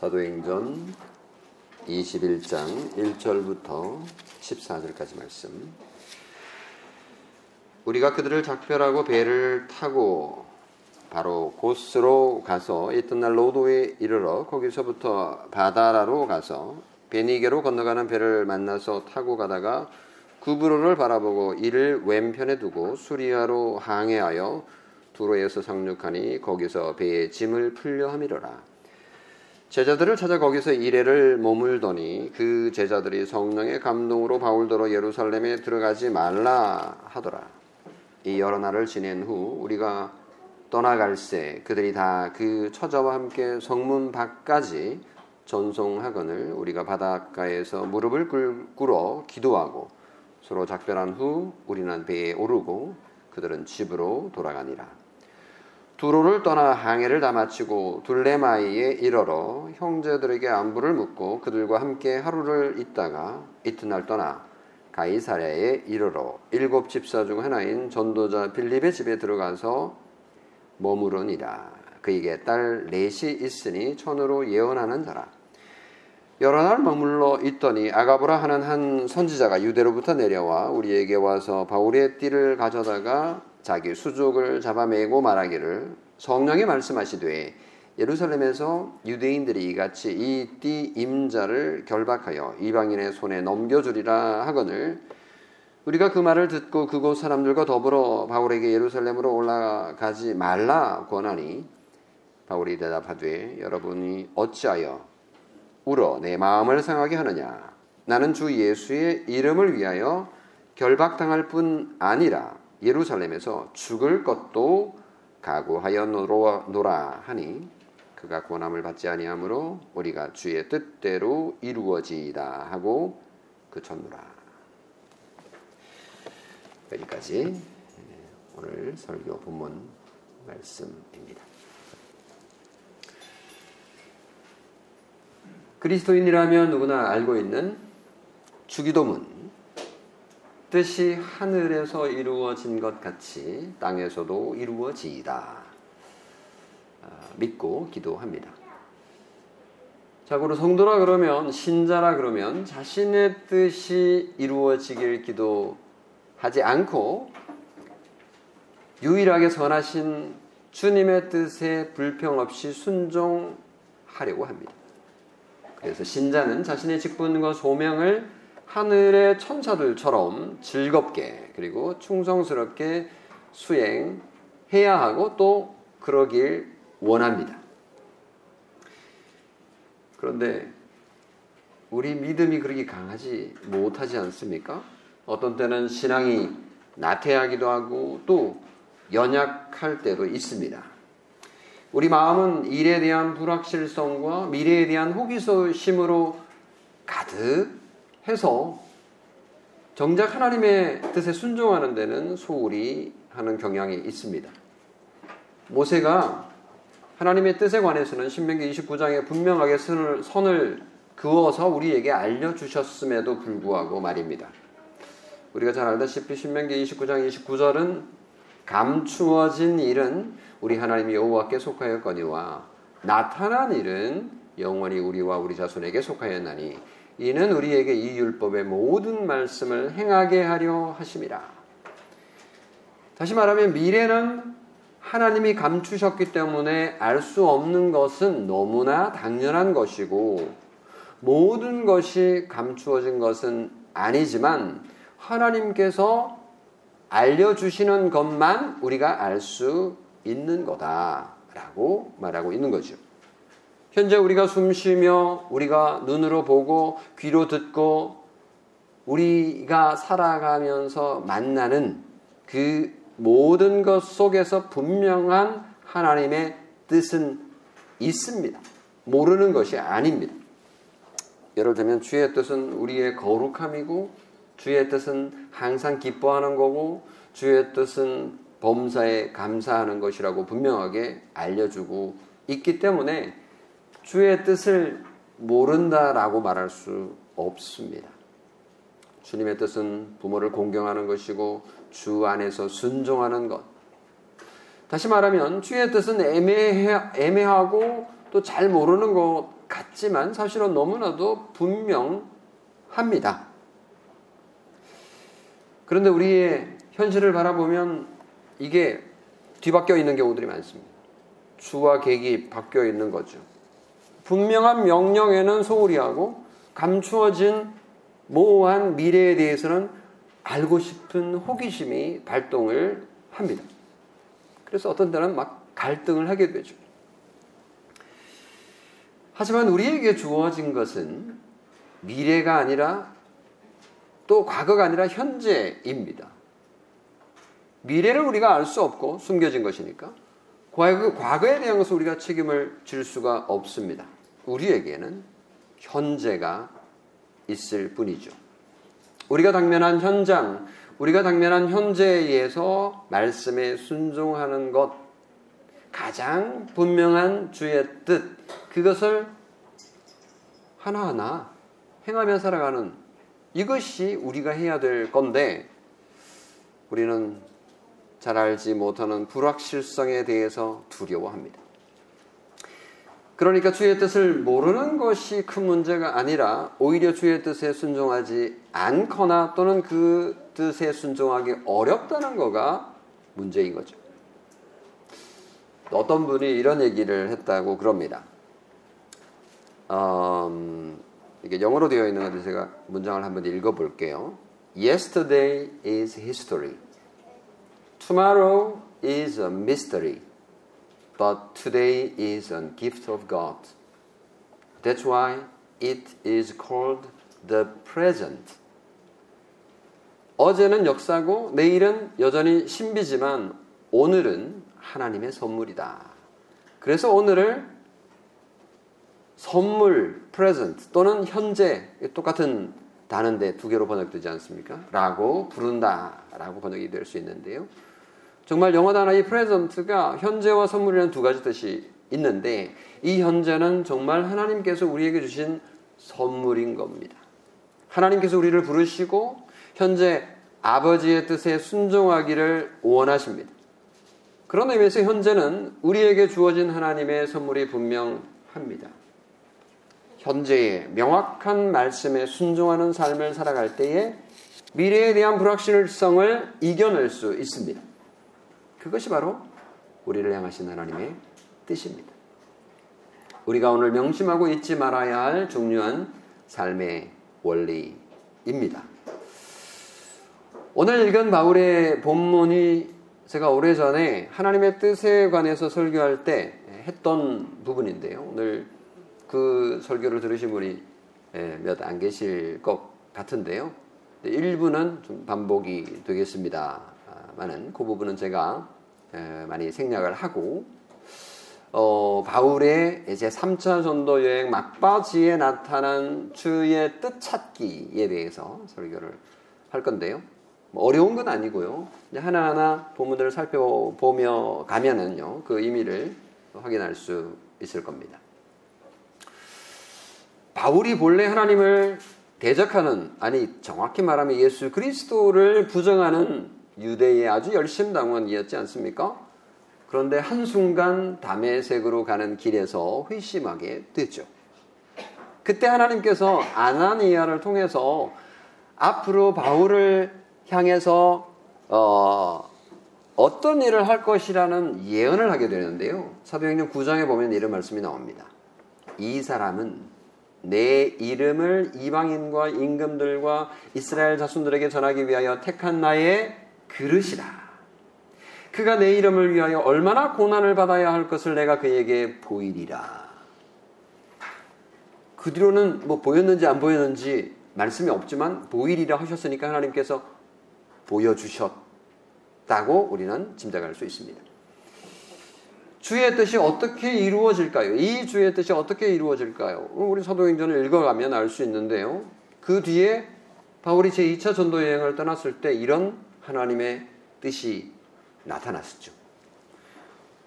사도행전 21장 1절부터 14절까지 말씀. 우리가 그들을 작별하고 배를 타고 바로 곳으로 가서 이튿날 로도에 이르러 거기서부터 바다라로 가서 베니게로 건너가는 배를 만나서 타고 가다가 구브로를 바라보고 이를 왼편에 두고 수리아로 항해하여 두로에서 상륙하니 거기서 배에 짐을 풀려 함이로라. 제자들을 찾아 거기서 이래를 머물더니 그 제자들이 성령의 감동으로 바울더러 예루살렘에 들어가지 말라 하더라. 이 여러 날을 지낸 후 우리가 떠나갈새 그들이 다 그 처자와 함께 성문 밖까지 전송하거늘 우리가 바닷가에서 무릎을 꿇어 기도하고 서로 작별한 후 우리는 배에 오르고 그들은 집으로 돌아가니라. 두로를 떠나 항해를 다 마치고 둘레마이에 이르러 형제들에게 안부를 묻고 그들과 함께 하루를 있다가 이튿날 떠나 가이사랴에 이르러 일곱 집사 중 하나인 전도자 빌립의 집에 들어가서 머무르니라. 그에게 딸 넷이 있으니 천으로 예언하는 자라. 여러 날 머물러 있더니 아가보라 하는 한 선지자가 유대로부터 내려와 우리에게 와서 바울의 띠를 가져다가 자기 수족을 잡아매고 말하기를 성령이 말씀하시되 예루살렘에서 유대인들이 이같이 이 띠 임자를 결박하여 이방인의 손에 넘겨주리라 하거늘 우리가 그 말을 듣고 그곳 사람들과 더불어 바울에게 예루살렘으로 올라가지 말라 권하니 바울이 대답하되 여러분이 어찌하여 울어 내 마음을 상하게 하느냐? 나는 주 예수의 이름을 위하여 결박당할 뿐 아니라 예루살렘에서 죽을 것도 각오하여 노라 하니 그가 고난을 받지 아니하므로 우리가 주의 뜻대로 이루어지이다 하고 그쳤노라. 여기까지 오늘 설교 본문 말씀입니다. 그리스도인이라면 누구나 알고 있는 주기도문 뜻이 하늘에서 이루어진 것 같이 땅에서도 이루어지이다. 아, 믿고 기도합니다. 자고로 성도라 그러면 신자라 그러면 자신의 뜻이 이루어지길 기도하지 않고 유일하게 선하신 주님의 뜻에 불평 없이 순종하려고 합니다. 그래서 신자는 자신의 직분과 소명을 하늘의 천사들처럼 즐겁게 그리고 충성스럽게 수행해야 하고 또 그러길 원합니다. 그런데 우리 믿음이 그렇게 강하지 못하지 않습니까? 어떤 때는 신앙이 나태하기도 하고 또 연약할 때도 있습니다. 우리 마음은 일에 대한 불확실성과 미래에 대한 호기심으로 가득 해서 정작 하나님의 뜻에 순종하는 데는 소홀히 하는 경향이 있습니다. 모세가 하나님의 뜻에 관해서는 신명기 29장에 분명하게 선을, 선을 그어서 우리에게 알려주셨음에도 불구하고 말입니다. 우리가 잘 알다시피 신명기 29장 29절은 감추어진 일은 우리 하나님 여호와께 속하였거니와 나타난 일은 영원히 우리와 우리 자손에게 속하였나니 이는 우리에게 이 율법의 모든 말씀을 행하게 하려 하심이라. 다시 말하면 미래는 하나님이 감추셨기 때문에 알 수 없는 것은 너무나 당연한 것이고 모든 것이 감추어진 것은 아니지만 하나님께서 알려주시는 것만 우리가 알 수 있는 거다라고 말하고 있는 거죠. 현재 우리가 숨 쉬며 우리가 눈으로 보고 귀로 듣고 우리가 살아가면서 만나는 그 모든 것 속에서 분명한 하나님의 뜻은 있습니다. 모르는 것이 아닙니다. 예를 들면 주의 뜻은 우리의 거룩함이고 주의 뜻은 항상 기뻐하는 거고 주의 뜻은 범사에 감사하는 것이라고 분명하게 알려주고 있기 때문에 주의 뜻을 모른다라고 말할 수 없습니다. 주님의 뜻은 부모를 공경하는 것이고 주 안에서 순종하는 것. 다시 말하면 주의 뜻은 애매해, 애매하고 또 잘 모르는 것 같지만 사실은 너무나도 분명합니다. 그런데 우리의 현실을 바라보면 이게 뒤바뀌어 있는 경우들이 많습니다. 주와 객이 바뀌어 있는 거죠. 분명한 명령에는 소홀히 하고 감추어진 모호한 미래에 대해서는 알고 싶은 호기심이 발동을 합니다. 그래서 어떤 때는 막 갈등을 하게 되죠. 하지만 우리에게 주어진 것은 미래가 아니라 또 과거가 아니라 현재입니다. 미래를 우리가 알 수 없고 숨겨진 것이니까 과거, 과거에 대한 것을 우리가 책임을 질 수가 없습니다. 우리에게는 현재가 있을 뿐이죠. 우리가 당면한 현장, 우리가 당면한 현재에서 말씀에 순종하는 것, 가장 분명한 주의 뜻, 그것을 하나하나 행하며 살아가는 이것이 우리가 해야 될 건데, 우리는 잘 알지 못하는 불확실성에 대해서 두려워합니다. 그러니까 주의 뜻을 모르는 것이 큰 문제가 아니라 오히려 주의 뜻에 순종하지 않거나 또는 그 뜻에 순종하기 어렵다는 거가 문제인 거죠. 어떤 분이 이런 얘기를 했다고 그럽니다. 음, 이게 영어로 되어 있는 건데 제가 문장을 한번 읽어볼게요. Yesterday is history. Tomorrow is a mystery. But today is a gift of God. That's why it is called the present. 어제는 역사고 내일은 여전히 신비지만 오늘은 하나님의 선물이다. 그래서 오늘을 선물, present 또는 현재 똑같은 단어인데 두 개로 번역되지 않습니까? 라고 부른다. 라고 번역이 될 수 있는데요. 정말 영어 단어 이 프레젠트가 현재와 선물이라는 두 가지 뜻이 있는데 이 현재는 정말 하나님께서 우리에게 주신 선물인 겁니다. 하나님께서 우리를 부르시고 현재 아버지의 뜻에 순종하기를 원하십니다. 그런 의미에서 현재는 우리에게 주어진 하나님의 선물이 분명합니다. 현재의 명확한 말씀에 순종하는 삶을 살아갈 때에 미래에 대한 불확실성을 이겨낼 수 있습니다. 그것이 바로 우리를 향하신 하나님의 뜻입니다. 우리가 오늘 명심하고 잊지 말아야 할 중요한 삶의 원리입니다. 오늘 읽은 바울의 본문이 제가 오래전에 하나님의 뜻에 관해서 설교할 때 했던 부분인데요. 오늘 그 설교를 들으신 분이 예, 몇안 계실 것 같은데요. 일부는 좀 반복이 되겠습니다. 많은 그 부분은 제가 많이 생략을 하고 어, 바울의 이제 3차 전도 여행 막바지에 나타난 주의 뜻 찾기에 대해서 설교를 할 건데요. 뭐 어려운 건 아니고요. 하나하나 본문들을 살펴보며 가면은요, 그 의미를 확인할 수 있을 겁니다. 바울이 본래 하나님을 대적하는, 아니, 정확히 말하면 예수 그리스도를 부정하는 유대의 아주 열심당원이었지 않습니까? 그런데 한순간 담에색으로 가는 길에서 회심하게 됐죠. 그때 하나님께서 아나니아를 통해서 앞으로 바울을 향해서 어, 어떤 일을 할 것이라는 예언을 하게 되는데요. 사도행전 9장에 보면 이런 말씀이 나옵니다. 이 사람은 내 이름을 이방인과 임금들과 이스라엘 자손들에게 전하기 위하여 택한 나의 그릇이라. 그가 내 이름을 위하여 얼마나 고난을 받아야 할 것을 내가 그에게 보이리라. 그 뒤로는 뭐 보였는지 안 보였는지 말씀이 없지만 보이리라 하셨으니까 하나님께서 보여주셨다고 우리는 짐작할 수 있습니다. 주의 뜻이 어떻게 이루어질까요? 이 주의 뜻이 어떻게 이루어질까요? 우리 사도행전을 읽어가면 알 수 있는데요. 그 뒤에 바울이 제2차 전도 여행을 떠났을 때 이런 하나님의 뜻이 나타났었죠.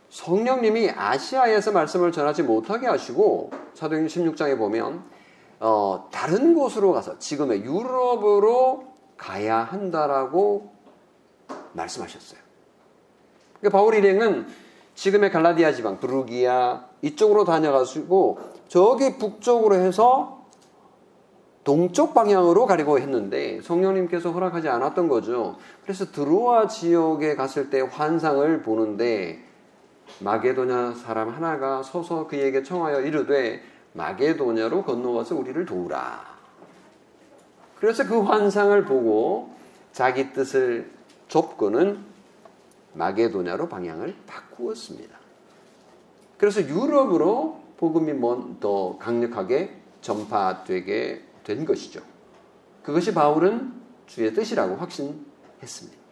성령님이 아시아에서 말씀을 전하지 못하게 하시고 사도행 16장에 보면 어, 다른 곳으로 가서 지금의 유럽으로 가야 한다라고 말씀하셨어요. 그러니까 바울 일행은 지금의 갈라디아 지방, 브루기아 이쪽으로 다녀가지고 저기 북쪽으로 해서 동쪽 방향으로 가려고 했는데 성령님께서 허락하지 않았던 거죠. 그래서 드로아 지역에 갔을 때 환상을 보는데 마게도냐 사람 하나가 서서 그에게 청하여 이르되 마게도냐로 건너와서 우리를 도우라. 그래서 그 환상을 보고 자기 뜻을 접고는 마게도냐로 방향을 바꾸었습니다. 그래서 유럽으로 복음이 더 강력하게 전파되게 된 것이죠. 그것이 바울은 주의 뜻이라고 확신했습니다.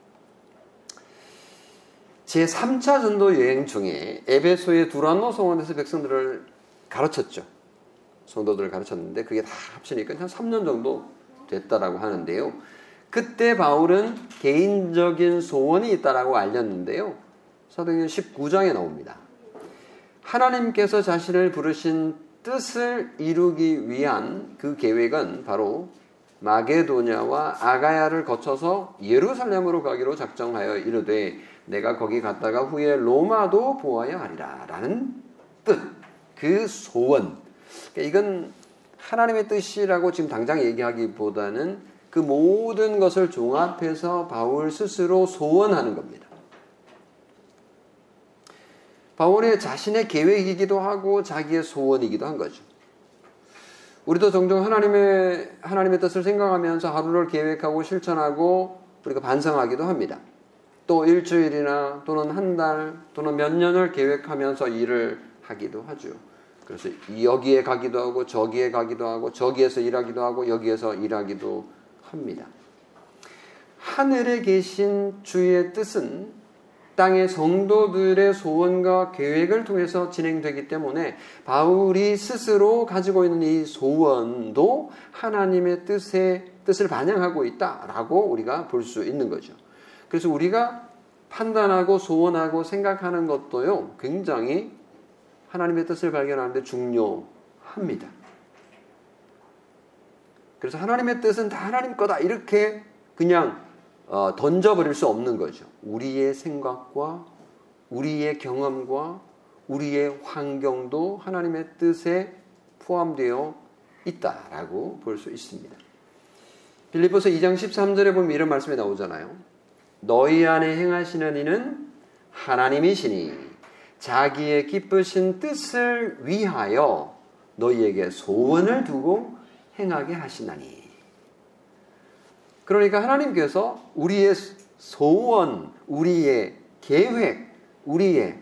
제 3차 전도 여행 중에 에베소의 두란노 성원에서 백성들을 가르쳤죠. 성도들을 가르쳤는데 그게 다 합치니까 한 3년 정도 됐다라고 하는데요. 그때 바울은 개인적인 소원이 있다라고 알렸는데요. 사도행전 19장에 나옵니다. 하나님께서 자신을 부르신 뜻을 이루기 위한 그 계획은 바로 마게도냐와 아가야를 거쳐서 예루살렘으로 가기로 작정하여 이르되 내가 거기 갔다가 후에 로마도 보아야 하리라 라는 뜻, 그 소원. 그러니까 이건 하나님의 뜻이라고 지금 당장 얘기하기보다는 그 모든 것을 종합해서 바울 스스로 소원하는 겁니다. 바울의 자신의 계획이기도 하고 자기의 소원이기도 한 거죠. 우리도 종종 하나님의 하나님의 뜻을 생각하면서 하루를 계획하고 실천하고 우리가 반성하기도 합니다. 또 일주일이나 또는 한 달 또는 몇 년을 계획하면서 일을 하기도 하죠. 그래서 여기에 가기도 하고 저기에 가기도 하고 저기에서 일하기도 하고 여기에서 일하기도 합니다. 하늘에 계신 주의 뜻은 땅의 성도들의 소원과 계획을 통해서 진행되기 때문에 바울이 스스로 가지고 있는 이 소원도 하나님의 뜻의 뜻을 반영하고 있다라고 우리가 볼 수 있는 거죠. 그래서 우리가 판단하고 소원하고 생각하는 것도요, 굉장히 하나님의 뜻을 발견하는데 중요합니다. 그래서 하나님의 뜻은 다 하나님 거다. 이렇게 그냥 어, 던져버릴 수 없는 거죠. 우리의 생각과 우리의 경험과 우리의 환경도 하나님의 뜻에 포함되어 있다라고 볼 수 있습니다. 빌리포스 2장 13절에 보면 이런 말씀이 나오잖아요. 너희 안에 행하시는 이는 하나님이시니 자기의 기쁘신 뜻을 위하여 너희에게 소원을 두고 행하게 하시나니. 그러니까 하나님께서 우리의 소원, 우리의 계획, 우리의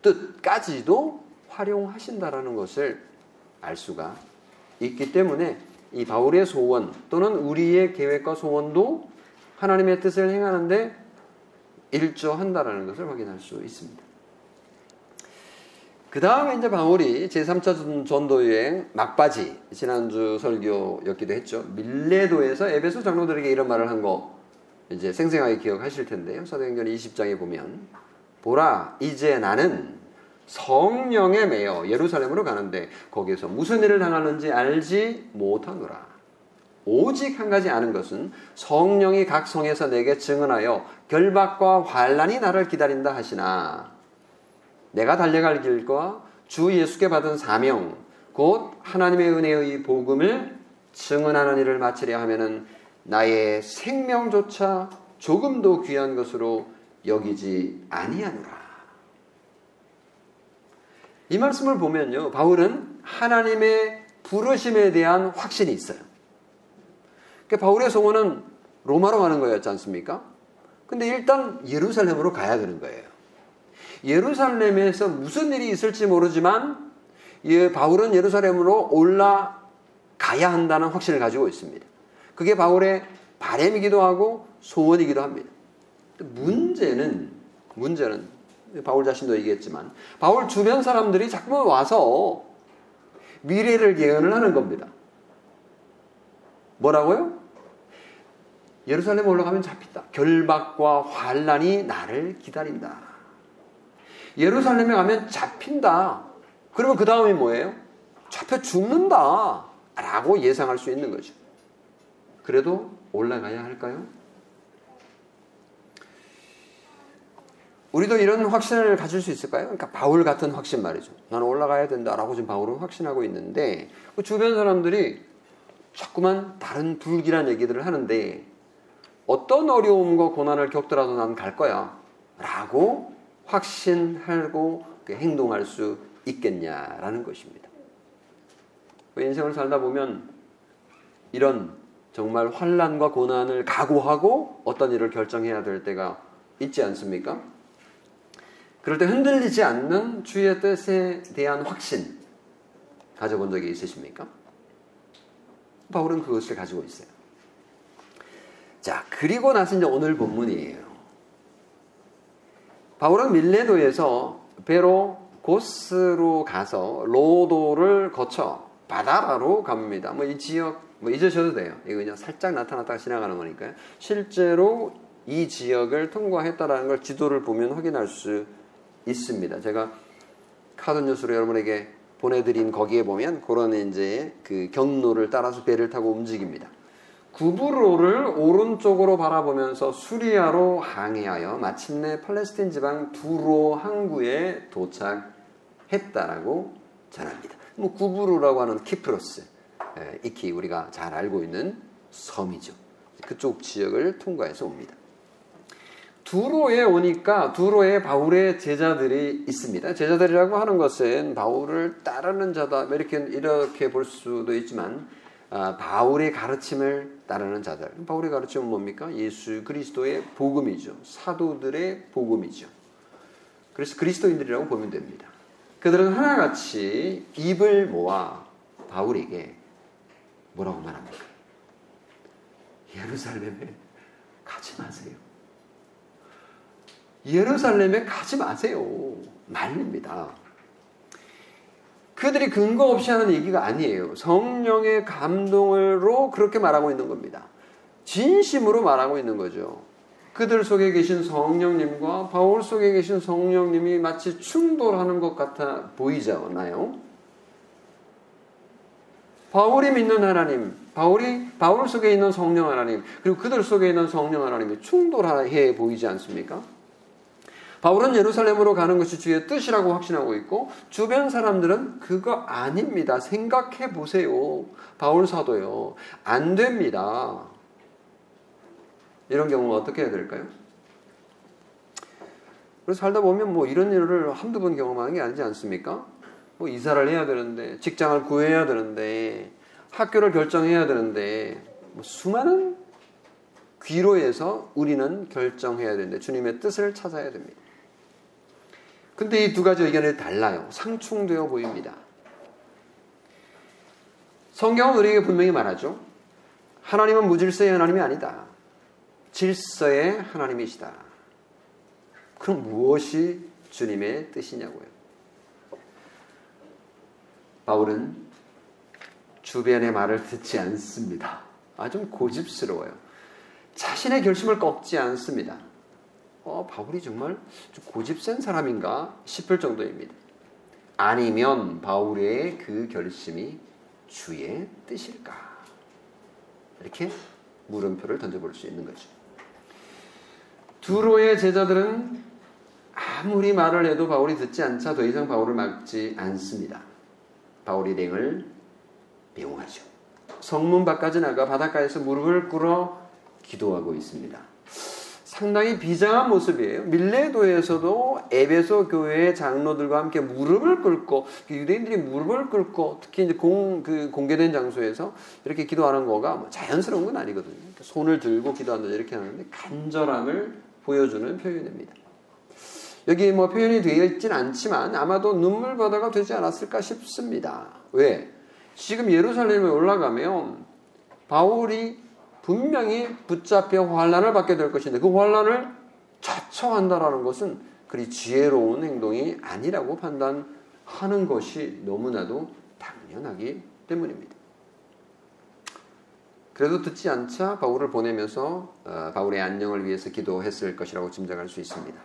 뜻까지도 활용하신다라는 것을 알 수가 있기 때문에 이 바울의 소원 또는 우리의 계획과 소원도 하나님의 뜻을 행하는데 일조한다라는 것을 확인할 수 있습니다. 그 다음에 이제 바울이 제3차 전도 여행 막바지 지난주 설교였기도 했죠. 밀레도에서 에베소 장로들에게 이런 말을 한 거 이제 생생하게 기억하실 텐데요. 사도행전 20장에 보면 보라 이제 나는 성령에 매여 예루살렘으로 가는데 거기서 무슨 일을 당하는지 알지 못하노라. 오직 한 가지 아는 것은 성령이 각 성에서 내게 증언하여 결박과 환란이 나를 기다린다 하시나 내가 달려갈 길과 주 예수께 받은 사명, 곧 하나님의 은혜의 복음을 증언하는 일을 마치려 하면은 나의 생명조차 조금도 귀한 것으로 여기지 아니하노라. 이 말씀을 보면요. 바울은 하나님의 부르심에 대한 확신이 있어요. 그러니까 바울의 소원은 로마로 가는 거였지 않습니까? 근데 일단 예루살렘으로 가야 되는 거예요. 예루살렘에서 무슨 일이 있을지 모르지만 예, 바울은 예루살렘으로 올라가야 한다는 확신을 가지고 있습니다. 그게 바울의 바램이기도 하고 소원이기도 합니다. 문제는 문제는 바울 자신도 얘기했지만 바울 주변 사람들이 자꾸 와서 미래를 예언을 하는 겁니다. 뭐라고요? 예루살렘 올라가면 잡힌다. 결박과 환란이 나를 기다린다. 예루살렘에 가면 잡힌다. 그러면 그 다음이 뭐예요? 잡혀 죽는다. 라고 예상할 수 있는 거죠. 그래도 올라가야 할까요? 우리도 이런 확신을 가질 수 있을까요? 그러니까 바울 같은 확신 말이죠. 나는 올라가야 된다라고 지금 바울은 확신하고 있는데 그 주변 사람들이 자꾸만 다른 불길한 얘기들을 하는데 어떤 어려움과 고난을 겪더라도 난 갈 거야. 라고 확신하고 행동할 수 있겠냐라는 것입니다. 인생을 살다 보면 이런 정말 환란과 고난을 각오하고 어떤 일을 결정해야 될 때가 있지 않습니까? 그럴 때 흔들리지 않는 주의 뜻에 대한 확신 가져본 적이 있으십니까? 바울은 그것을 가지고 있어요. 자, 그리고 나서 이제 오늘 본문이에요. 바울은 밀레도에서 배로 고스로 가서 로도를 거쳐 바다라로 갑니다. 뭐 이 지역 뭐 잊으셔도 돼요. 이거 그냥 살짝 나타났다가 지나가는 거니까요. 실제로 이 지역을 통과했다라는 걸 지도를 보면 확인할 수 있습니다. 제가 카드 뉴스로 여러분에게 보내드린 거기에 보면 그런 이제 그 경로를 따라서 배를 타고 움직입니다. 구브로를 오른쪽으로 바라보면서 수리아로 항해하여 마침내 팔레스틴 지방 두로 항구에 도착했다라고 전합니다. 뭐 구브로라고 하는 키프로스, 익히 우리가 잘 알고 있는 섬이죠. 그쪽 지역을 통과해서 옵니다. 두로에 오니까 두로에 바울의 제자들이 있습니다. 제자들이라고 하는 것은 바울을 따르는 자다 이렇게 이렇게 볼 수도 있지만 아, 바울의 가르침을 따르는 자들. 바울의 가르침은 뭡니까? 예수 그리스도의 복음이죠. 사도들의 복음이죠. 그래서 그리스도인들이라고 보면 됩니다. 그들은 하나같이 입을 모아 바울에게 뭐라고 말합니까? 예루살렘에 가지 마세요. 예루살렘에 가지 마세요. 말립니다. 그들이 근거 없이 하는 얘기가 아니에요. 성령의 감동으로 그렇게 말하고 있는 겁니다. 진심으로 말하고 있는 거죠. 그들 속에 계신 성령님과 바울 속에 계신 성령님이 마치 충돌하는 것 같아 보이잖아요. 바울이 믿는 하나님, 바울이 바울 속에 있는 성령 하나님, 그리고 그들 속에 있는 성령 하나님이 충돌해 보이지 않습니까? 바울은 예루살렘으로 가는 것이 주의 뜻이라고 확신하고 있고 주변 사람들은 그거 아닙니다. 생각해 보세요. 바울 사도요. 안 됩니다. 이런 경우가 어떻게 해야 될까요? 그래서 살다 보면 뭐 이런 일을 한두 번 경험하는 게 아니지 않습니까? 뭐 이사를 해야 되는데, 직장을 구해야 되는데, 학교를 결정해야 되는데, 뭐 수많은 귀로에서 우리는 결정해야 되는데, 주님의 뜻을 찾아야 됩니다. 근데 이 두 가지 의견이 달라요. 상충되어 보입니다. 성경은 우리에게 분명히 말하죠. 하나님은 무질서의 하나님이 아니다. 질서의 하나님이시다. 그럼 무엇이 주님의 뜻이냐고요. 바울은 주변의 말을 듣지 않습니다. 아, 좀 고집스러워요. 자신의 결심을 꺾지 않습니다. 어, 바울이 정말 고집센 사람인가 싶을 정도입니다. 아니면 바울의 그 결심이 주의 뜻일까? 이렇게 물음표를 던져볼 수 있는 거죠. 두로의 제자들은 아무리 말을 해도 바울이 듣지 않자 더 이상 바울을 막지 않습니다. 바울이 랭을 배웅하죠. 성문 밖까지 나가 바닷가에서 무릎을 꿇어 기도하고 있습니다. 상당히 비장한 모습이에요. 밀레도에서도 에베소 교회의 장로들과 함께 무릎을 꿇고 그 유대인들이 무릎을 꿇고 특히 이제 공, 그 공개된 장소에서 이렇게 기도하는 거가 뭐 자연스러운 건 아니거든요. 손을 들고 기도한다 이렇게 하는데 간절함을 보여주는 표현입니다. 여기 뭐 표현이 되어 있진 않지만 아마도 눈물 바다가 되지 않았을까 싶습니다. 왜? 지금 예루살렘에 올라가면 바울이 분명히 붙잡혀 환란을 받게 될 것인데 그 환란을 자처한다라는 것은 그리 지혜로운 행동이 아니라고 판단하는 것이 너무나도 당연하기 때문입니다. 그래도 듣지 않자 바울을 보내면서 어, 바울의 안녕을 위해서 기도했을 것이라고 짐작할 수 있습니다.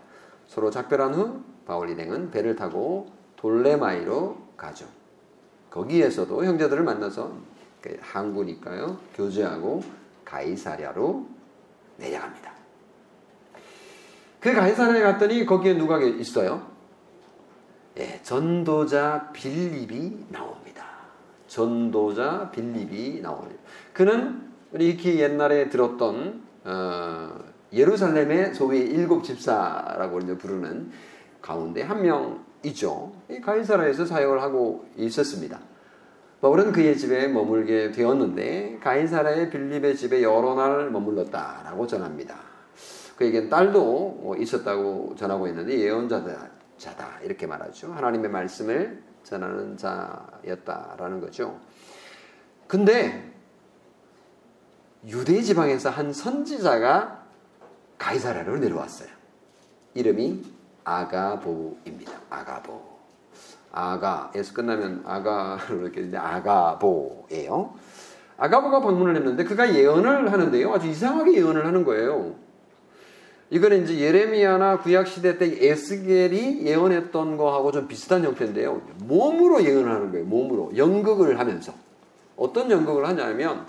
서로 작별한 후 바울 일행은 배를 타고 돌레마이로 가죠. 거기에서도 형제들을 만나서 그 항구니까요 교제하고 가이사랴로 내려갑니다. 그 가이사라에 갔더니 거기에 누가 있어요? 예, 전도자 빌립이 나옵니다. 전도자 빌립이 나옵니다. 그는 우리 익히 옛날에 들었던 어, 예루살렘의 소위 일곱 집사라고 이제 부르는 가운데 한 명이죠. 가이사라에서 사역을 하고 있었습니다. 바울은 그의 집에 머물게 되었는데 가이사라의 빌립의 집에 여러 날 머물렀다라고 전합니다. 그에겐 딸도 있었다고 전하고 있는데 예언자다 이렇게 말하죠. 하나님의 말씀을 전하는 자였다라는 거죠. 근데 유대 지방에서 한 선지자가 가이사라로 내려왔어요. 이름이 아가보입니다. 아가보. 아가에서 끝나면 아가로 이렇게 되는데 아가보예요. 아가보가 방문을 했는데 그가 예언을 하는데요. 아주 이상하게 예언을 하는 거예요. 이거는 이제 예레미야나 구약 시대 때 에스겔이 예언했던 거하고 좀 비슷한 형태인데요. 몸으로 예언하는 거예요. 몸으로 연극을 하면서 어떤 연극을 하냐면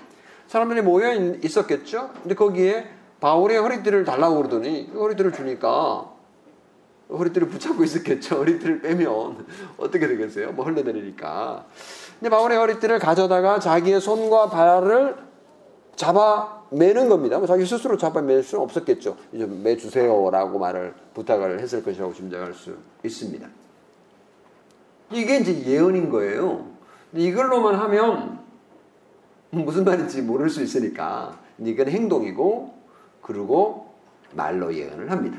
사람들이 모여 있었겠죠. 근데 거기에 바울의 허리띠를 달라고 그러더니 허리띠를 주니까 허리띠를 붙잡고 있었겠죠. 허리띠를 빼면 어떻게 되겠어요? 뭐 흘러내리니까. 근데 바울의 허리띠를 가져다가 자기의 손과 발을 잡아 매는 겁니다. 뭐 자기 스스로 잡아맬 수는 없었겠죠. 이제 매주세요라고 말을 부탁을 했을 것이라고 짐작할 수 있습니다. 이게 이제 예언인 거예요. 이걸로만 하면 무슨 말인지 모를 수 있으니까 이건 행동이고 그리고 말로 예언을 합니다.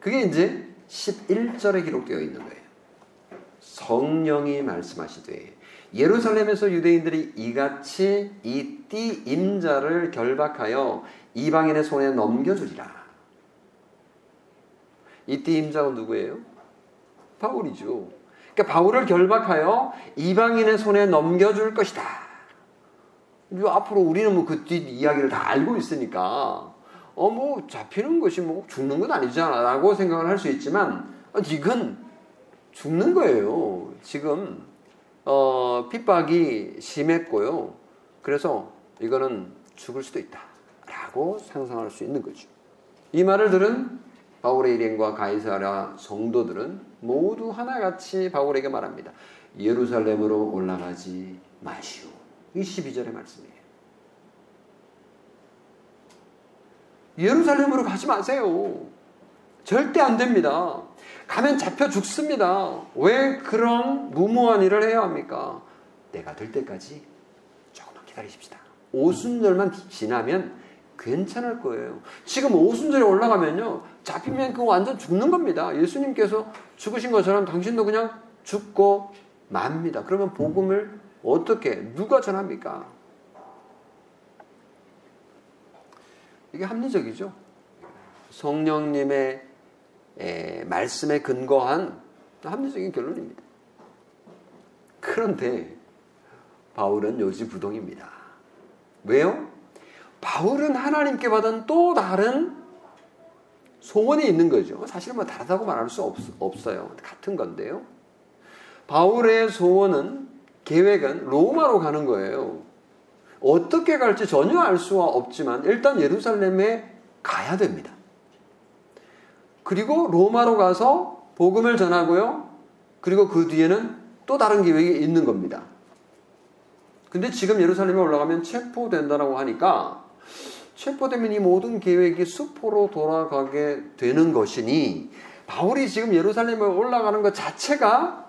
그게 이제 11절에 기록되어 있는 거예요. 성령이 말씀하시되 예루살렘에서 유대인들이 이같이 이 띠 임자를 결박하여 이방인의 손에 넘겨주리라. 이 띠 임자가 누구예요? 바울이죠. 그러니까 바울을 결박하여 이방인의 손에 넘겨줄 것이다. 앞으로 우리는 뭐그뒤 이야기를 다 알고 있으니까 어 뭐 잡히는 것이 뭐 죽는 건 아니잖아라고 생각을 할 수 있지만 어, 이건 죽는 거예요. 지금 어, 핍박이 심했고요. 그래서 이거는 죽을 수도 있다라고 상상할 수 있는 거죠. 이 말을 들은 바울의 일행과 가이사라 성도들은 모두 하나같이 바울에게 말합니다. 예루살렘으로 올라가지 마시오. 이 12절의 말씀이에요. 예루살렘으로 가지 마세요. 절대 안 됩니다. 가면 잡혀 죽습니다. 왜 그런 무모한 일을 해야 합니까? 내가 될 때까지 조금만 기다리십시다. 오순절만 지나면 괜찮을 거예요. 지금 오순절에 올라가면요. 잡히면 그 완전 죽는 겁니다. 예수님께서 죽으신 것처럼 당신도 그냥 죽고 맙니다. 그러면 복음을 어떻게 누가 전합니까? 이게 합리적이죠. 성령님의 에, 말씀에 근거한 합리적인 결론입니다. 그런데 바울은 요지부동입니다. 왜요? 바울은 하나님께 받은 또 다른 소원이 있는 거죠. 사실 뭐 다르다고 말할 수 없, 없어요. 같은 건데요. 바울의 소원은 계획은 로마로 가는 거예요. 어떻게 갈지 전혀 알 수가 없지만 일단 예루살렘에 가야 됩니다. 그리고 로마로 가서 복음을 전하고요. 그리고 그 뒤에는 또 다른 계획이 있는 겁니다. 근데 지금 예루살렘에 올라가면 체포된다라고 하니까 체포되면 이 모든 계획이 수포로 돌아가게 되는 것이니 바울이 지금 예루살렘에 올라가는 것 자체가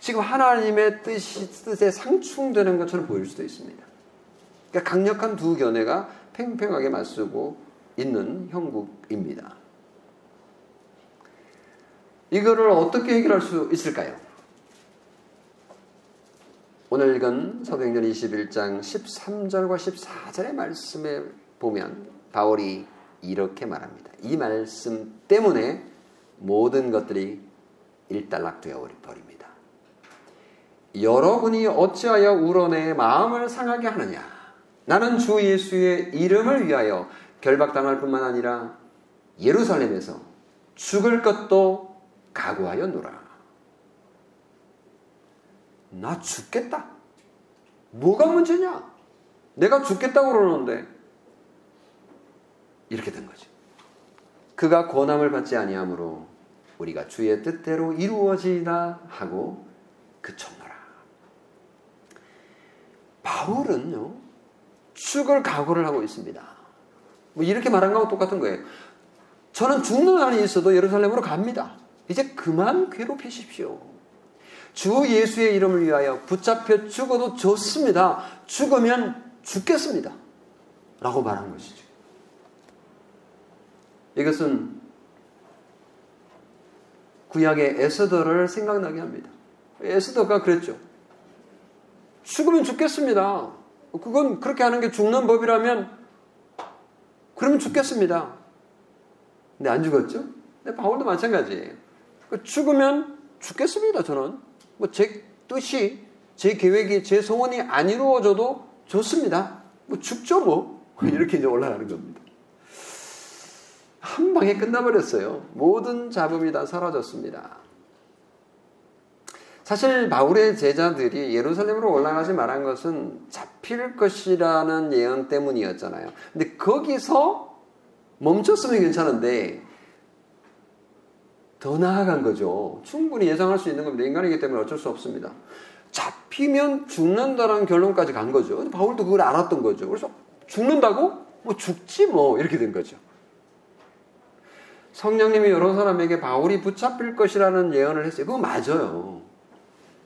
지금 하나님의 뜻이, 뜻에 상충되는 것처럼 보일 수도 있습니다. 그러니까 강력한 두 견해가 팽팽하게 맞서고 있는 형국입니다. 이거를 어떻게 해결할 수 있을까요? 오늘 읽은 사도행전 21장 13절과 14절의 말씀에 보면 바울이 이렇게 말합니다. 이 말씀 때문에 모든 것들이 일단락되어 버립니다. 여러분이 어찌하여 우러내 마음을 상하게 하느냐? 나는 주 예수의 이름을 위하여 결박당할 뿐만 아니라 예루살렘에서 죽을 것도 각오하여 놀아. 나 죽겠다. 뭐가 문제냐? 내가 죽겠다고 그러는데 이렇게 된 거지. 그가 고난을 받지 아니하므로 우리가 주의 뜻대로 이루어지다 하고 그쳤노라. 바울은요 죽을 각오를 하고 있습니다. 뭐 이렇게 말한 거하고 똑같은 거예요. 저는 죽는 한이 있어도 예루살렘으로 갑니다. 이제 그만 괴롭히십시오. 주 예수의 이름을 위하여 붙잡혀 죽어도 좋습니다. 죽으면 죽겠습니다. 라고 말한 것이죠. 이것은 구약의 에스더를 생각나게 합니다. 에스더가 그랬죠. 죽으면 죽겠습니다. 그건 그렇게 하는 게 죽는 법이라면 그러면 죽겠습니다. 근데 안 죽었죠? 근데 바울도 마찬가지예요. 그 죽으면 죽겠습니다. 저는 뭐 제 뜻이 제 계획이 제 소원이 안 이루어져도 좋습니다. 뭐 죽죠 뭐 이렇게 이제 올라가는 겁니다. 한 방에 끝나버렸어요. 모든 잡음이 다 사라졌습니다. 사실 바울의 제자들이 예루살렘으로 올라가지 말한 것은 잡힐 것이라는 예언 때문이었잖아요. 근데 거기서 멈췄으면 괜찮은데 더 나아간 거죠. 충분히 예상할 수 있는 겁니다. 인간이기 때문에 어쩔 수 없습니다. 잡히면 죽는다라는 결론까지 간 거죠. 바울도 그걸 알았던 거죠. 그래서 죽는다고? 뭐 죽지 뭐 이렇게 된 거죠. 성령님이 여러 사람에게 바울이 붙잡힐 것이라는 예언을 했어요. 그거 맞아요.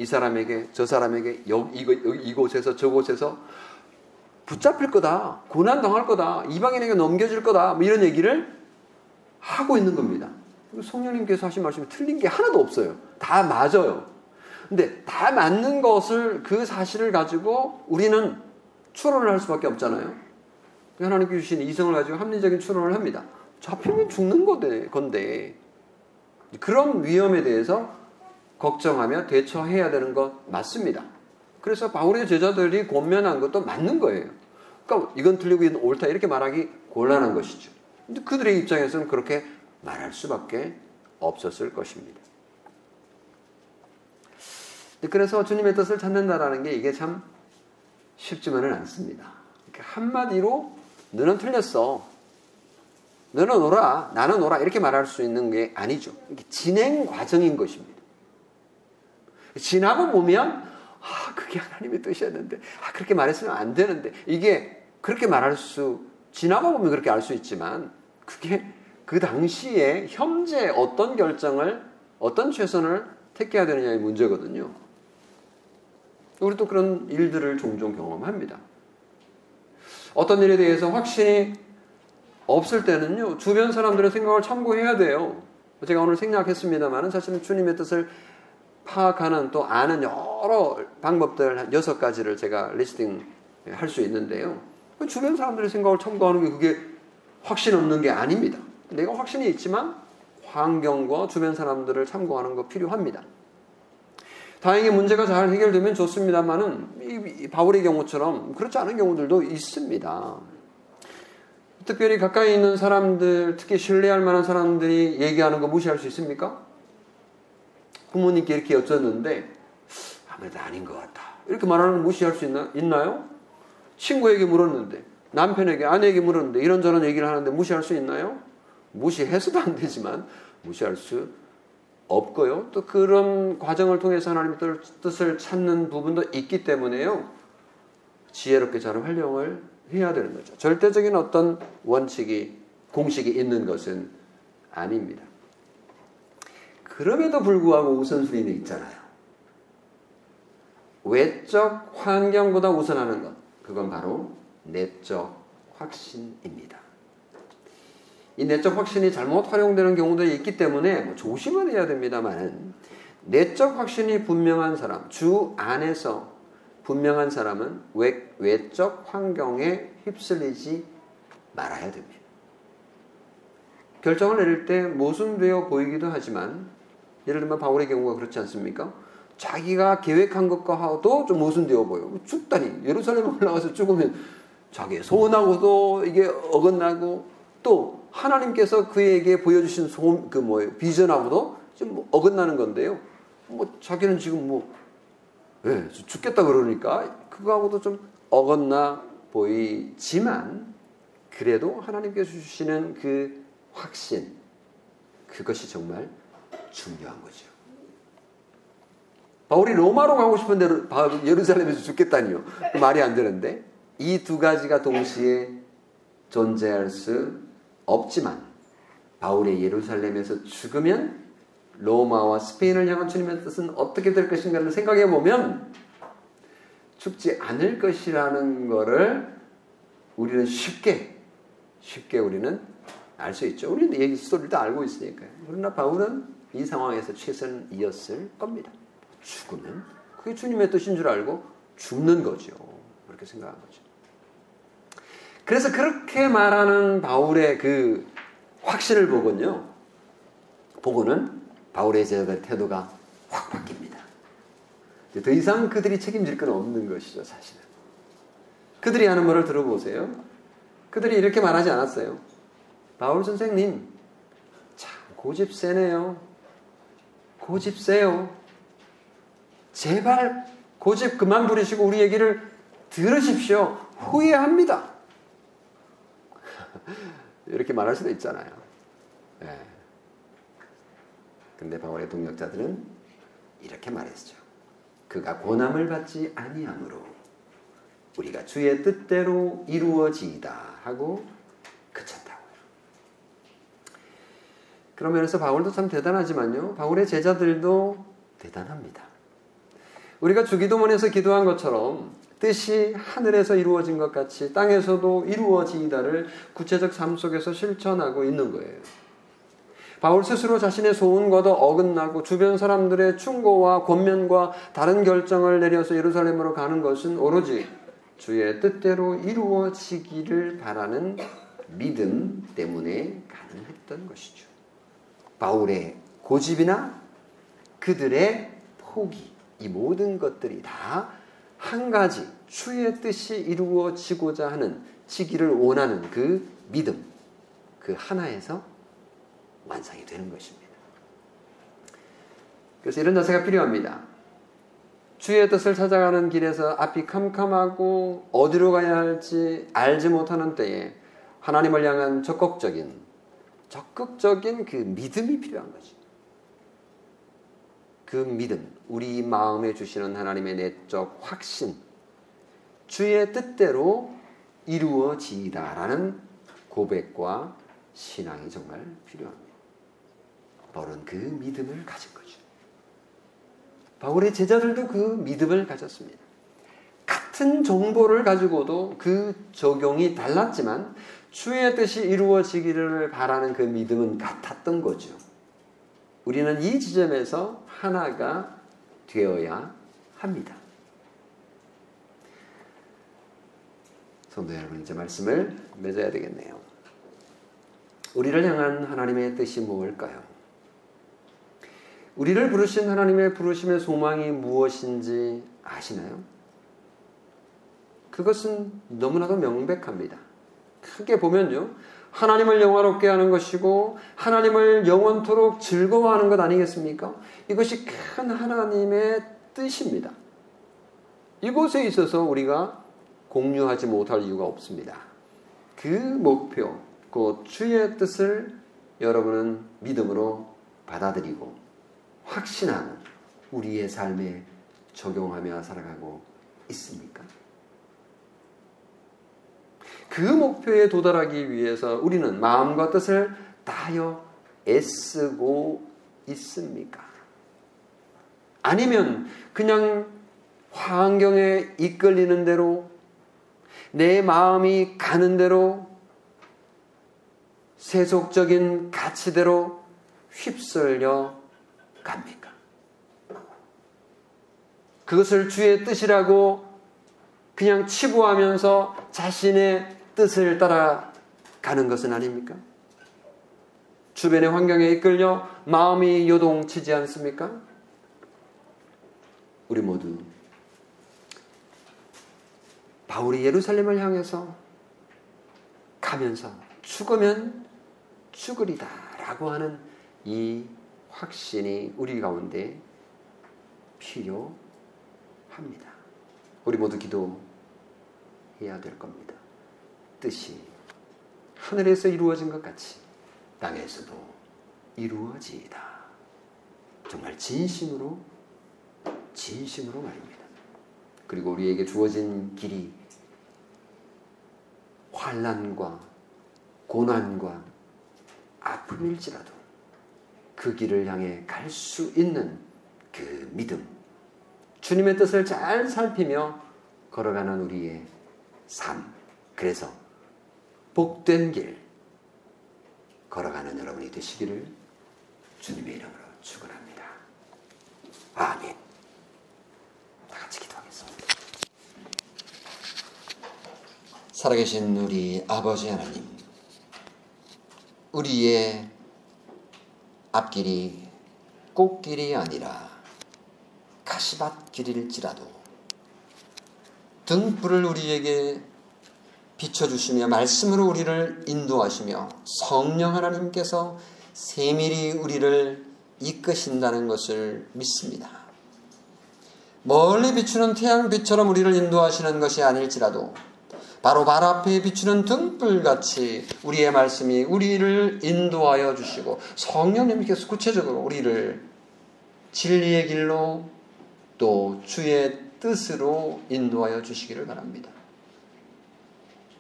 이 사람에게 저 사람에게 여기 이곳에서 저곳에서 붙잡힐 거다. 고난 당할 거다. 이방인에게 넘겨질 거다. 뭐 이런 얘기를 하고 있는 겁니다. 성령님께서 하신 말씀이 틀린 게 하나도 없어요. 다 맞아요. 근데 다 맞는 것을 그 사실을 가지고 우리는 추론을 할 수밖에 없잖아요. 하나님께 주신 이성을 가지고 합리적인 추론을 합니다. 잡히면 죽는 건데 그런 위험에 대해서 걱정하며 대처해야 되는 것 맞습니다. 그래서 바울의 제자들이 권면한 것도 맞는 거예요. 그러니까 이건 틀리고 이건 옳다 이렇게 말하기 곤란한 것이죠. 근데 그들의 입장에서는 그렇게 말할 수밖에 없었을 것입니다. 그래서 주님의 뜻을 찾는다라는 게 이게 참 쉽지만은 않습니다. 한마디로 너는 틀렸어. 너는 오라, 나는 오라 이렇게 말할 수 있는 게 아니죠. 진행 과정인 것입니다. 지나고 보면 아 그게 하나님의 뜻이었는데 아 그렇게 말했으면 안 되는데 이게 그렇게 말할 수 지나고 보면 그렇게 알 수 있지만 그게 그 당시에 현재 어떤 결정을 어떤 최선을 택해야 되느냐의 문제거든요. 우리도 그런 일들을 종종 경험합니다. 어떤 일에 대해서 확신이 없을 때는요, 주변 사람들의 생각을 참고해야 돼요. 제가 오늘 생략했습니다만 사실은 주님의 뜻을 파악하는 또 아는 여러 방법들 한 여섯 가지를 제가 리스팅 할 수 있는데요. 주변 사람들의 생각을 참고하는 게 그게 확신 없는 게 아닙니다. 내가 확신이 있지만 환경과 주변 사람들을 참고하는 거 필요합니다. 다행히 문제가 잘 해결되면 좋습니다만은 이 바울의 경우처럼 그렇지 않은 경우들도 있습니다. 특별히 가까이 있는 사람들, 특히 신뢰할 만한 사람들이 얘기하는 거 무시할 수 있습니까? 부모님께 이렇게 여쭸는데 아무래도 아닌 것 같다. 이렇게 말하는 걸 무시할 수 있나, 있나요? 친구에게 물었는데 남편에게 아내에게 물었는데 이런저런 얘기를 하는데 무시할 수 있나요? 무시해서도 안 되지만 무시할 수 없고요. 또 그런 과정을 통해서 하나님의 뜻을 찾는 부분도 있기 때문에요. 지혜롭게 잘 활용을 해야 되는 거죠. 절대적인 어떤 원칙이, 공식이 있는 것은 아닙니다. 그럼에도 불구하고 우선순위는 있잖아요. 외적 환경보다 우선하는 것. 그건 바로 내적 확신입니다. 이 내적 확신이 잘못 활용되는 경우도 있기 때문에 뭐 조심을 해야 됩니다만 내적 확신이 분명한 사람, 주 안에서 분명한 사람은 외, 외적 환경에 휩쓸리지 말아야 됩니다. 결정을 내릴 때 모순되어 보이기도 하지만 예를 들면 바울의 경우가 그렇지 않습니까? 자기가 계획한 것과도 좀 모순되어 보여. 죽다니 예루살렘 올라가서 죽으면 자기의 소원하고도 이게 어긋나고 또 하나님께서 그에게 보여주신 소원 그 뭐예요 비전하고도 좀 뭐 어긋나는 건데요. 뭐 자기는 지금 뭐 네, 죽겠다 그러니까 그거하고도 좀 어긋나 보이지만 그래도 하나님께서 주시는 그 확신 그것이 정말 중요한 거죠. 바울이 로마로 가고 싶은데 예루살렘에서 죽겠다니요. 말이 안 되는데 이 두 가지가 동시에 존재할 수 없지만 바울의 예루살렘에서 죽으면 로마와 스페인을 향한 주님의 뜻은 어떻게 될 것인가를 생각해 보면 죽지 않을 것이라는 것을 우리는 쉽게 쉽게 우리는 알 수 있죠. 우리는 얘기 스토리를 다 알고 있으니까요. 그러나 바울은 이 상황에서 최선이었을 겁니다. 죽으면 그게 주님의 뜻인 줄 알고 죽는 거죠. 그렇게 생각한 거죠. 그래서 그렇게 말하는 바울의 그 확신을 보고는요. 보고는 바울의 제자들 태도가 확 바뀝니다. 더 이상 그들이 책임질 건 없는 것이죠, 사실은. 그들이 하는 말을 들어보세요. 그들이 이렇게 말하지 않았어요. 바울 선생님, 참 고집 세네요. 고집 세요. 제발 고집 그만 부리시고 우리 얘기를 들으십시오. 후회합니다. 이렇게 말할 수도 있잖아요. 네. 근데 바울의 동력자들은 이렇게 말했죠. 그가 고난을 받지 아니함으로 우리가 주의 뜻대로 이루어지이다 하고 그쳤다고요. 그런 면에서 바울도 참 대단하지만요. 바울의 제자들도 대단합니다. 우리가 주기도문에서 기도한 것처럼 뜻이 하늘에서 이루어진 것 같이 땅에서도 이루어지이다를 구체적 삶 속에서 실천하고 있는 거예요. 바울 스스로 자신의 소원과도 어긋나고 주변 사람들의 충고와 권면과 다른 결정을 내려서 예루살렘으로 가는 것은 오로지 주의 뜻대로 이루어지기를 바라는 믿음 때문에 가능했던 것이죠. 바울의 고집이나 그들의 포기, 이 모든 것들이 다 한 가지 주의 뜻이 이루어지고자 하는 지기를 원하는 그 믿음, 그 하나에서 완성이 되는 것입니다. 그래서 이런 자세가 필요합니다. 주의 뜻을 찾아가는 길에서 앞이 캄캄하고 어디로 가야 할지 알지 못하는 때에 하나님을 향한 적극적인 적극적인 그 믿음이 필요한 거죠. 그 믿음, 우리 마음에 주시는 하나님의 내적 확신, 주의 뜻대로 이루어지이다라는 고백과 신앙이 정말 필요합니다. 바울은 그 믿음을 가진 거죠. 바울의 제자들도 그 믿음을 가졌습니다. 같은 정보를 가지고도 그 적용이 달랐지만 주의 뜻이 이루어지기를 바라는 그 믿음은 같았던 거죠. 우리는 이 지점에서 하나가 되어야 합니다. 성도 여러분, 이제 말씀을 맺어야 되겠네요. 우리를 향한 하나님의 뜻이 무엇일까요? 우리를 부르신 하나님의 부르심의 소망이 무엇인지 아시나요? 그것은 너무나도 명백합니다. 크게 보면요. 하나님을 영화롭게 하는 것이고 하나님을 영원토록 즐거워하는 것 아니겠습니까? 이것이 큰 하나님의 뜻입니다. 이곳에 있어서 우리가 공유하지 못할 이유가 없습니다. 그 목표, 그 주의 뜻을 여러분은 믿음으로 받아들이고 확신하는 우리의 삶에 적용하며 살아가고 있습니까? 그 목표에 도달하기 위해서 우리는 마음과 뜻을 다하여 애쓰고 있습니까? 아니면 그냥 환경에 이끌리는 대로 내 마음이 가는 대로 세속적인 가치대로 휩쓸려 갑니까? 그것을 주의 뜻이라고 그냥 치부하면서 자신의 뜻을 따라 가는 것은 아닙니까? 주변의 환경에 이끌려 마음이 요동치지 않습니까? 우리 모두 바울이 예루살렘을 향해서 가면서 죽으면 죽으리다 라고 하는 이 확신이 우리 가운데 필요합니다. 우리 모두 기도해야 될 겁니다. 뜻이 하늘에서 이루어진 것 같이 땅에서도 이루어지이다. 정말 진심으로 진심으로 말입니다. 그리고 우리에게 주어진 길이 환란과 고난과 아픔일지라도 그 길을 향해 갈 수 있는 그 믿음, 주님의 뜻을 잘 살피며 걸어가는 우리의 삶. 그래서 복된 길 걸어가는 여러분이 되시기를 주님의 이름으로 축원합니다. 아멘. 다 같이 기도하겠습니다. 살아계신 우리 아버지 하나님, 우리의 앞길이 꽃길이 아니라 가시밭길일지라도 등불을 우리에게 비춰주시며 말씀으로 우리를 인도하시며 성령 하나님께서 세밀히 우리를 이끄신다는 것을 믿습니다. 멀리 비추는 태양빛처럼 우리를 인도하시는 것이 아닐지라도 바로 발 앞에 비추는 등불같이 우리의 말씀이 우리를 인도하여 주시고 성령님께서 구체적으로 우리를 진리의 길로 또 주의 뜻으로 인도하여 주시기를 바랍니다.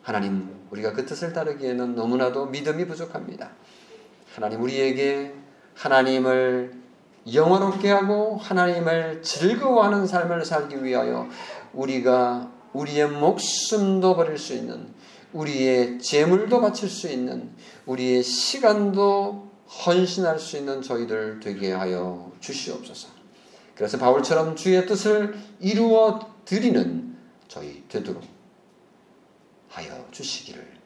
하나님, 우리가 그 뜻을 따르기에는 너무나도 믿음이 부족합니다. 하나님, 우리에게 하나님을 영원롭게 하고 하나님을 즐거워하는 삶을 살기 위하여 우리가 우리의 목숨도 버릴 수 있는 우리의 재물도 바칠 수 있는 우리의 시간도 헌신할 수 있는 저희들 되게 하여 주시옵소서. 그래서 바울처럼 주의 뜻을 이루어 드리는 저희 되도록 하여 주시기를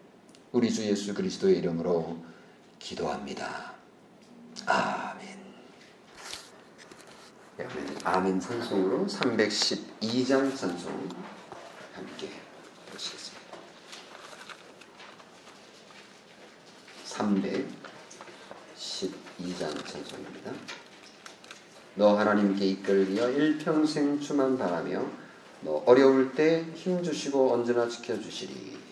우리 주 예수 그리스도의 이름으로 기도합니다. 아멘. 아멘 찬송으로 312장 찬송 함께 보시겠습니다. 312장 찬송입니다. 너 하나님께 이끌리어 일평생 주만 바라며 너 어려울 때 힘 주시고 언제나 지켜주시리.